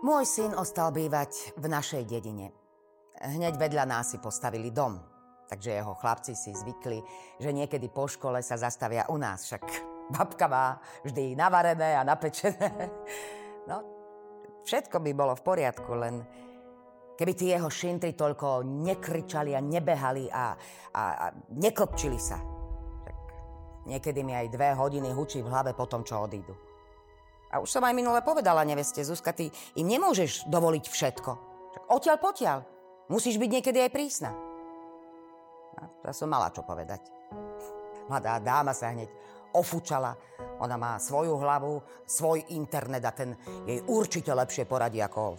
Môj syn ostal bývať v našej dedine. Hneď vedľa nás si postavili dom, takže jeho chlapci si zvykli, že niekedy po škole sa zastavia u nás, však babka má vždy navarené a napečené. No, všetko by bolo v poriadku, len keby tí jeho šintri toľko nekričali a nebehali a, a, a neklopčili sa. Tak niekedy mi aj dve hodiny hučí v hlave po tom, čo odídu. A už som aj minule povedala neveste, Zuzka, ty im nemôžeš dovoliť všetko. Čak odtiaľ potiaľ. Musíš byť niekedy aj prísna. A to som mala čo povedať. Mladá dáma sa hneď ofúčala. Ona má svoju hlavu, svoj internet a ten jej určite lepšie poradí ako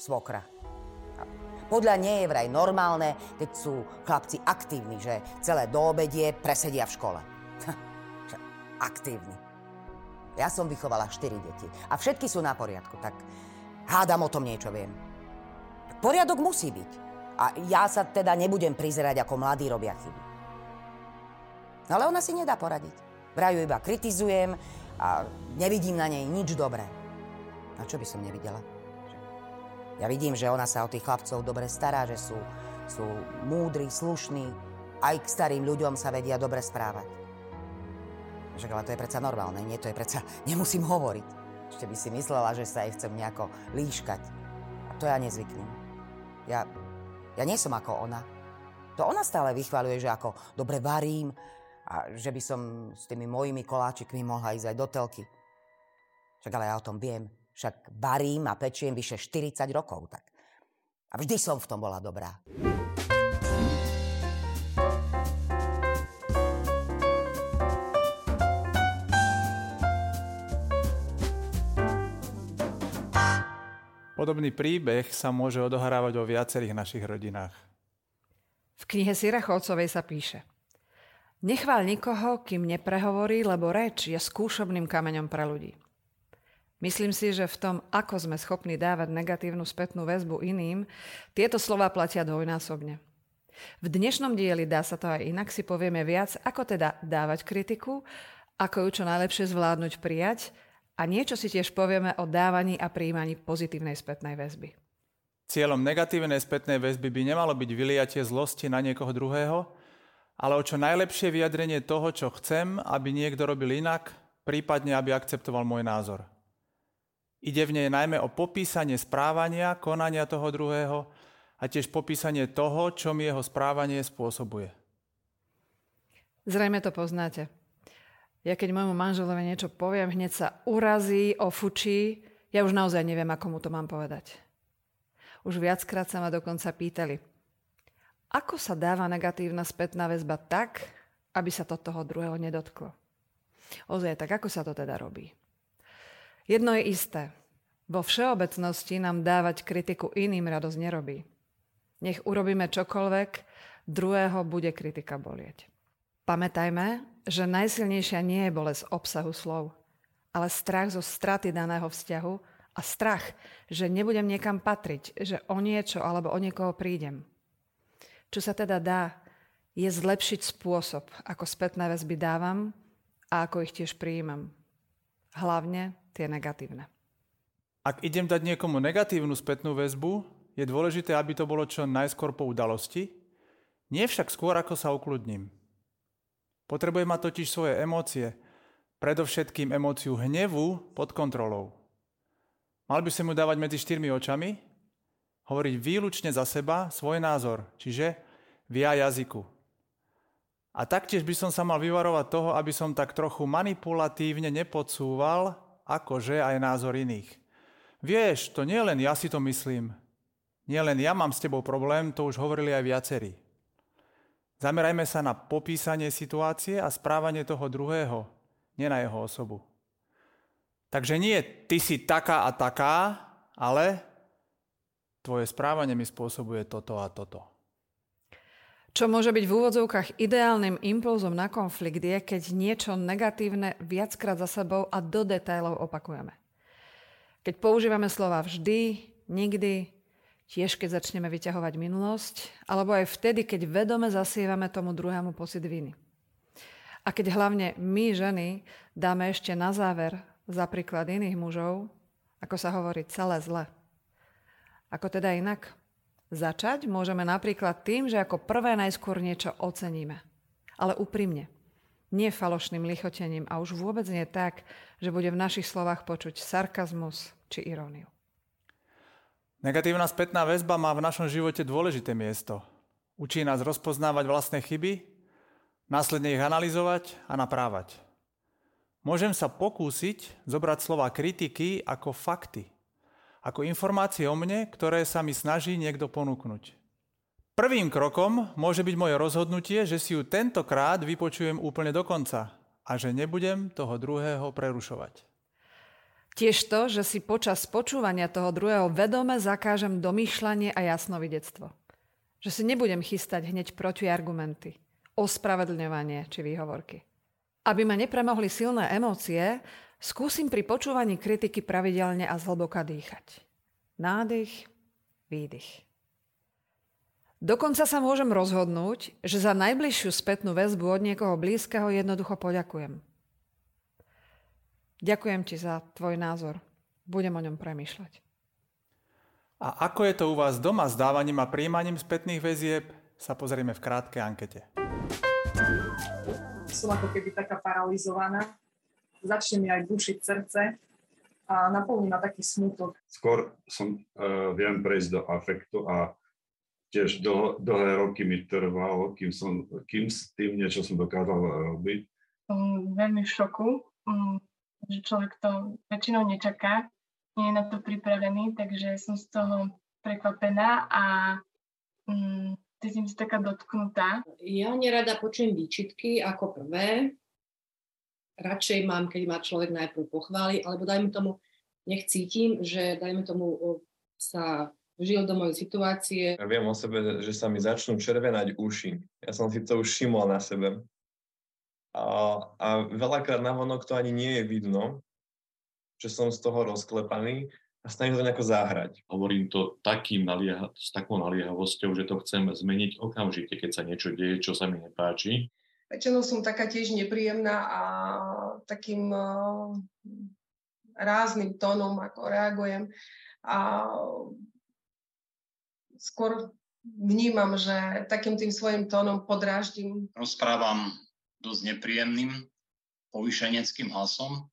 svokra. A podľa nej je vraj normálne, keď sú chlapci aktívni, že celé do obedie presedia v škole. aktívni. Ja som vychovala 4 deti a všetky sú na poriadku, tak hádam o tom niečo viem. Poriadok musí byť. A ja sa teda nebudem prizerať, ako mladí robia chyby. No ale ona si nedá poradiť. Vraj iba kritizujem a nevidím na nej nič dobré. A čo by som nevidela? Ja vidím, že ona sa o tých chlapcov dobre stará, že sú, sú múdri, slušní, aj k starým ľuďom sa vedia dobre správať. Však ale to je predsa normálne, nie? To je predsa, nemusím hovoriť. Ešte by si myslela, že sa jej chcem nejako líškať. A to ja nezvyknem. Ja, ja nie som ako ona. To ona stále vychváľuje, že ako dobre varím a že by som s tými mojimi koláčikmi mohla ísť aj do telky. Však ale ja o tom viem. Však varím a pečiem vyše 40 rokov. Tak. A vždy som v tom bola dobrá. Podobný príbeh sa môže odohrávať vo viacerých našich rodinách. V knihe Sirachovcovej sa píše Nechvál nikoho, kým neprehovorí, lebo reč je skúšobným kameňom pre ľudí. Myslím si, že v tom, ako sme schopní dávať negatívnu spätnú väzbu iným, tieto slova platia dvojnásobne. V dnešnom dieli dá sa to aj inak, si povieme viac, ako teda dávať kritiku, ako ju čo najlepšie zvládnuť prijať a niečo si tiež povieme o dávaní a príjmaní pozitívnej spätnej väzby. Cieľom negatívnej spätnej väzby by nemalo byť vyliatie zlosti na niekoho druhého, ale o čo najlepšie vyjadrenie toho, čo chcem, aby niekto robil inak, prípadne aby akceptoval môj názor. Ide v nej najmä o popísanie správania, konania toho druhého a tiež popísanie toho, čo mi jeho správanie spôsobuje. Zrejme to poznáte. Ja keď môjmu manželovi niečo poviem, hneď sa urazí, ofučí. Ja už naozaj neviem, ako mu to mám povedať. Už viackrát sa ma dokonca pýtali, ako sa dáva negatívna spätná väzba tak, aby sa to toho druhého nedotklo. Ozaj, tak ako sa to teda robí? Jedno je isté. Vo všeobecnosti nám dávať kritiku iným radosť nerobí. Nech urobíme čokoľvek, druhého bude kritika bolieť. Pamätajme, že najsilnejšia nie je bolesť obsahu slov, ale strach zo straty daného vzťahu a strach, že nebudem niekam patriť, že o niečo alebo o niekoho prídem. Čo sa teda dá, je zlepšiť spôsob, ako spätné väzby dávam a ako ich tiež prijímam. Hlavne tie negatívne. Ak idem dať niekomu negatívnu spätnú väzbu, je dôležité, aby to bolo čo najskôr po udalosti, nie však skôr, ako sa ukludním. Potrebuje mať totiž svoje emócie, predovšetkým emóciu hnevu pod kontrolou. Mal by som mu dávať medzi štyrmi očami, hovoriť výlučne za seba svoj názor, čiže via jazyku. A taktiež by som sa mal vyvarovať toho, aby som tak trochu manipulatívne nepodsúval, akože aj názor iných. Vieš, to nie len ja si to myslím. Nie len ja mám s tebou problém, to už hovorili aj viacerí. Zamerajme sa na popísanie situácie a správanie toho druhého, nie na jeho osobu. Takže nie ty si taká a taká, ale tvoje správanie mi spôsobuje toto a toto. Čo môže byť v úvodzovkách ideálnym impulzom na konflikt je, keď niečo negatívne viackrát za sebou a do detailov opakujeme. Keď používame slova vždy, nikdy, tiež keď začneme vyťahovať minulosť, alebo aj vtedy, keď vedome zasievame tomu druhému pocit viny. A keď hlavne my, ženy, dáme ešte na záver za príklad iných mužov, ako sa hovorí, celé zle. Ako teda inak? Začať môžeme napríklad tým, že ako prvé najskôr niečo oceníme. Ale úprimne. Nie falošným lichotením a už vôbec nie tak, že bude v našich slovách počuť sarkazmus či iróniu. Negatívna spätná väzba má v našom živote dôležité miesto. Učí nás rozpoznávať vlastné chyby, následne ich analyzovať a naprávať. Môžem sa pokúsiť zobrať slova kritiky ako fakty, ako informácie o mne, ktoré sa mi snaží niekto ponúknuť. Prvým krokom môže byť moje rozhodnutie, že si ju tentokrát vypočujem úplne do konca a že nebudem toho druhého prerušovať. Tiež to, že si počas počúvania toho druhého vedome zakážem domýšľanie a jasnovidectvo. Že si nebudem chystať hneď protiargumenty, ospravedlňovanie či výhovorky. Aby ma nepremohli silné emócie, Skúsim pri počúvaní kritiky pravidelne a zhlboka dýchať. Nádych, výdych. Dokonca sa môžem rozhodnúť, že za najbližšiu spätnú väzbu od niekoho blízkeho jednoducho poďakujem. Ďakujem ti za tvoj názor. Budem o ňom premýšľať. A ako je to u vás doma s dávaním a príjmaním spätných väzieb, sa pozrieme v krátkej ankete. Som ako keby taká paralizovaná začne mi aj bušiť srdce a naplní ma taký smutok. Skôr som, uh, viem prejsť do afektu a tiež dl- dlhé roky mi trvalo, kým, som, kým s tým niečo som dokázal robiť. Um, veľmi v šoku, um, že človek to väčšinou nečaká, nie je na to pripravený, takže som z toho prekvapená a um, cítim sa taká dotknutá. Ja nerada počujem výčitky ako prvé, radšej mám, keď ma človek najprv pochváli, alebo dajme tomu, nech cítim, že dajme tomu sa žil do mojej situácie. Ja viem o sebe, že sa mi začnú červenať uši. Ja som si to už všimol na sebe. A, a veľakrát navonok to ani nie je vidno, že som z toho rozklepaný a snažím to nejako záhrať. Hovorím to takým nalieha, s takou naliehavosťou, že to chcem zmeniť okamžite, keď sa niečo deje, čo sa mi nepáči Väčšinou som taká tiež nepríjemná a takým rázným tónom ako reagujem. A skôr vnímam, že takým tým svojim tónom podráždim. Rozprávam dosť nepríjemným, povyšeneckým hlasom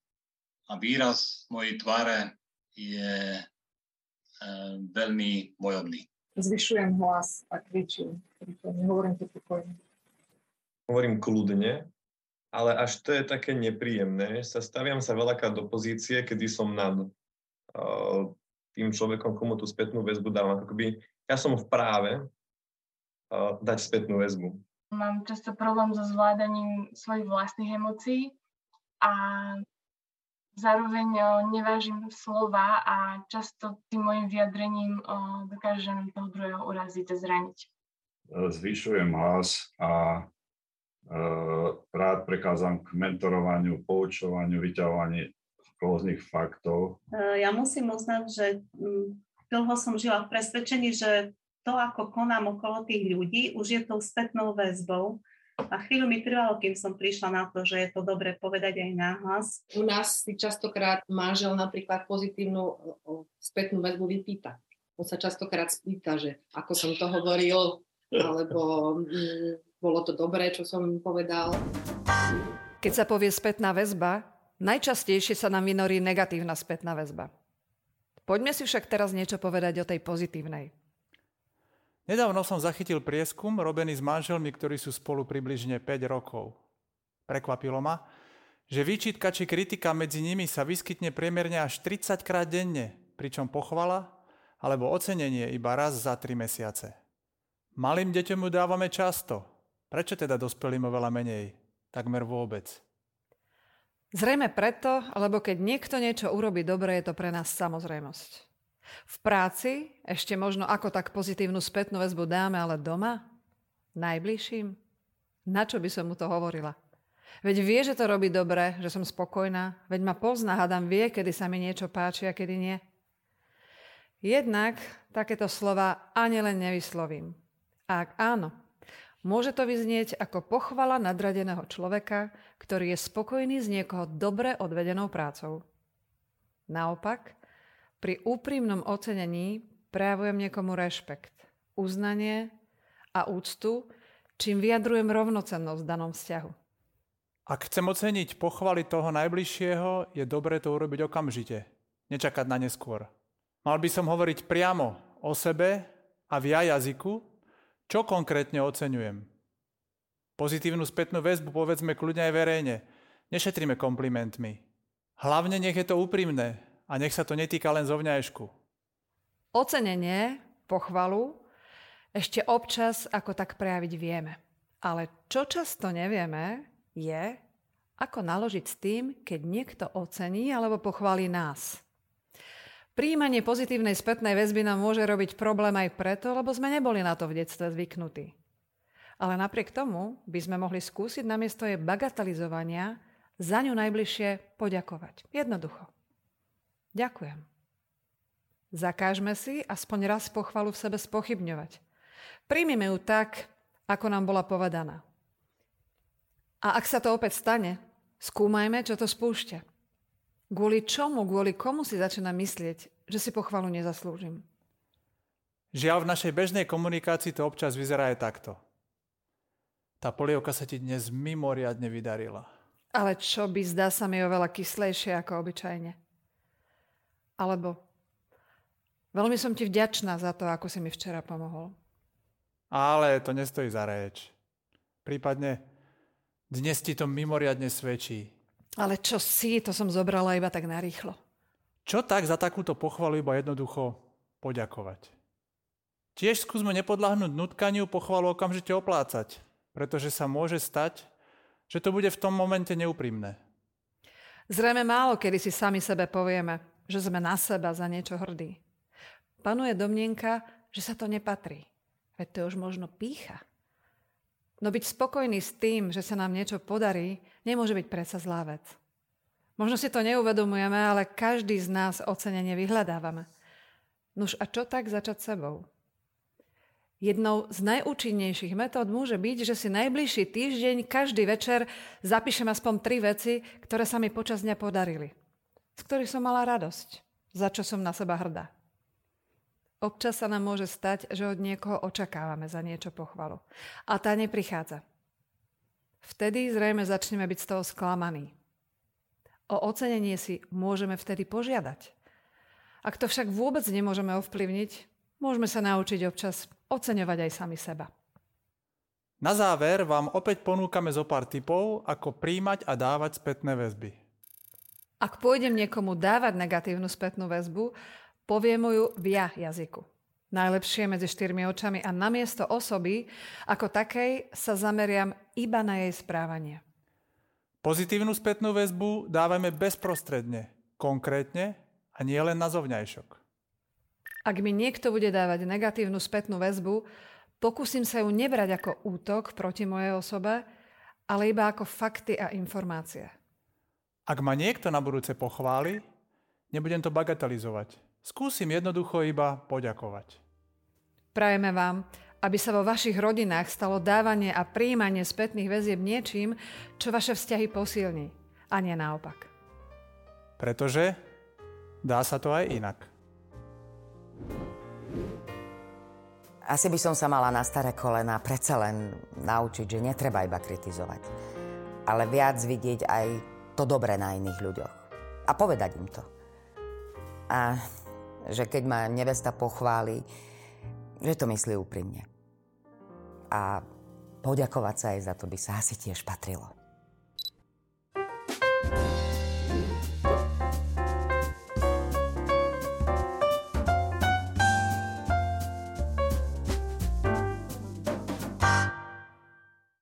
a výraz mojej tváre je e, veľmi bojovný. Zvyšujem hlas a kričím. Nehovorím to pokojne hovorím kľudne, ale až to je také nepríjemné, sa staviam sa veľakrát do pozície, kedy som nad uh, tým človekom, komu tú spätnú väzbu dávam. Ako keby ja som v práve uh, dať spätnú väzbu. Mám často problém so zvládaním svojich vlastných emócií a zároveň uh, nevážim slova a často tým mojim vyjadrením uh, dokážem toho druhého uraziť a zraniť. Zvyšujem hlas a Eh, rád prekázam k mentorovaniu, poučovaniu, vyťahovaní rôznych faktov. Eh, ja musím uznať, že mm, dlho som žila v presvedčení, že to, ako konám okolo tých ľudí, už je tou spätnou väzbou. A chvíľu mi trvalo, kým som prišla na to, že je to dobre povedať aj náhlas. U nás si častokrát manžel napríklad pozitívnu spätnú väzbu vypýta. On sa častokrát spýta, že ako som to hovoril, alebo mm, bolo to dobré, čo som im povedal. Keď sa povie spätná väzba, najčastejšie sa nám vynorí negatívna spätná väzba. Poďme si však teraz niečo povedať o tej pozitívnej. Nedávno som zachytil prieskum robený s manželmi, ktorí sú spolu približne 5 rokov. Prekvapilo ma, že výčitka či kritika medzi nimi sa vyskytne priemerne až 30 krát denne, pričom pochvala alebo ocenenie iba raz za 3 mesiace. Malým deťom ju dávame často, Prečo teda dospelým oveľa menej? Takmer vôbec. Zrejme preto, lebo keď niekto niečo urobí dobre, je to pre nás samozrejmosť. V práci ešte možno ako tak pozitívnu spätnú väzbu dáme, ale doma? Najbližším? Na čo by som mu to hovorila? Veď vie, že to robí dobre, že som spokojná. Veď ma pozná, hádam, vie, kedy sa mi niečo páči a kedy nie. Jednak takéto slova ani len nevyslovím. A ak áno, Môže to vyznieť ako pochvala nadradeného človeka, ktorý je spokojný s niekoho dobre odvedenou prácou. Naopak, pri úprimnom ocenení prejavujem niekomu rešpekt, uznanie a úctu, čím vyjadrujem rovnocennosť v danom vzťahu. Ak chcem oceniť pochvaly toho najbližšieho, je dobré to urobiť okamžite, nečakať na neskôr. Mal by som hovoriť priamo o sebe a v ja jazyku, čo konkrétne oceňujem. Pozitívnu spätnú väzbu povedzme kľudne aj verejne. Nešetríme komplimentmi. Hlavne nech je to úprimné a nech sa to netýka len zovňajšku. Ocenenie, pochvalu, ešte občas ako tak prejaviť vieme. Ale čo často nevieme, je, ako naložiť s tým, keď niekto ocení alebo pochváli nás. Príjmanie pozitívnej spätnej väzby nám môže robiť problém aj preto, lebo sme neboli na to v detstve zvyknutí. Ale napriek tomu by sme mohli skúsiť namiesto jej bagatelizovania za ňu najbližšie poďakovať. Jednoducho. Ďakujem. Zakážme si aspoň raz pochvalu v sebe spochybňovať. Príjmime ju tak, ako nám bola povedaná. A ak sa to opäť stane, skúmajme, čo to spúšťa. Kvôli čomu, kvôli komu si začína myslieť, že si pochvalu nezaslúžim? Žiaľ, v našej bežnej komunikácii to občas vyzerá aj takto. Tá polievka sa ti dnes mimoriadne vydarila. Ale čo by zdá sa mi oveľa kyslejšie ako obyčajne. Alebo veľmi som ti vďačná za to, ako si mi včera pomohol. Ale to nestojí za reč. Prípadne dnes ti to mimoriadne svedčí. Ale čo si, to som zobrala iba tak narýchlo. Čo tak za takúto pochvalu iba jednoducho poďakovať? Tiež skúsme nepodľahnúť nutkaniu pochvalu okamžite oplácať, pretože sa môže stať, že to bude v tom momente neúprimné. Zrejme málo kedy si sami sebe povieme, že sme na seba za niečo hrdí. Panuje domnienka, že sa to nepatrí. Veď to je už možno pícha. No byť spokojný s tým, že sa nám niečo podarí, nemôže byť predsa zlá vec. Možno si to neuvedomujeme, ale každý z nás ocenenie vyhľadávame. Nuž a čo tak začať sebou? Jednou z najúčinnejších metód môže byť, že si najbližší týždeň každý večer zapíšem aspoň tri veci, ktoré sa mi počas dňa podarili. Z ktorých som mala radosť. Za čo som na seba hrdá. Občas sa nám môže stať, že od niekoho očakávame za niečo pochvalu. A tá neprichádza. Vtedy zrejme začneme byť z toho sklamaní. O ocenenie si môžeme vtedy požiadať. Ak to však vôbec nemôžeme ovplyvniť, môžeme sa naučiť občas oceňovať aj sami seba. Na záver vám opäť ponúkame zo pár tipov, ako príjmať a dávať spätné väzby. Ak pôjdem niekomu dávať negatívnu spätnú väzbu, Poviem ju v ja jazyku. Najlepšie medzi štyrmi očami a namiesto osoby ako takej sa zameriam iba na jej správanie. Pozitívnu spätnú väzbu dávame bezprostredne, konkrétne a nie len na zovňajšok. Ak mi niekto bude dávať negatívnu spätnú väzbu, pokúsim sa ju nebrať ako útok proti mojej osobe, ale iba ako fakty a informácie. Ak ma niekto na budúce pochváli, nebudem to bagatelizovať Skúsim jednoducho iba poďakovať. Prajeme vám, aby sa vo vašich rodinách stalo dávanie a príjmanie spätných väzieb niečím, čo vaše vzťahy posilní, a nie naopak. Pretože dá sa to aj inak. Asi by som sa mala na staré kolena predsa len naučiť, že netreba iba kritizovať, ale viac vidieť aj to dobré na iných ľuďoch a povedať im to. A že keď ma nevesta pochváli, že to myslí úprimne. A poďakovať sa aj za to by sa asi tiež patrilo.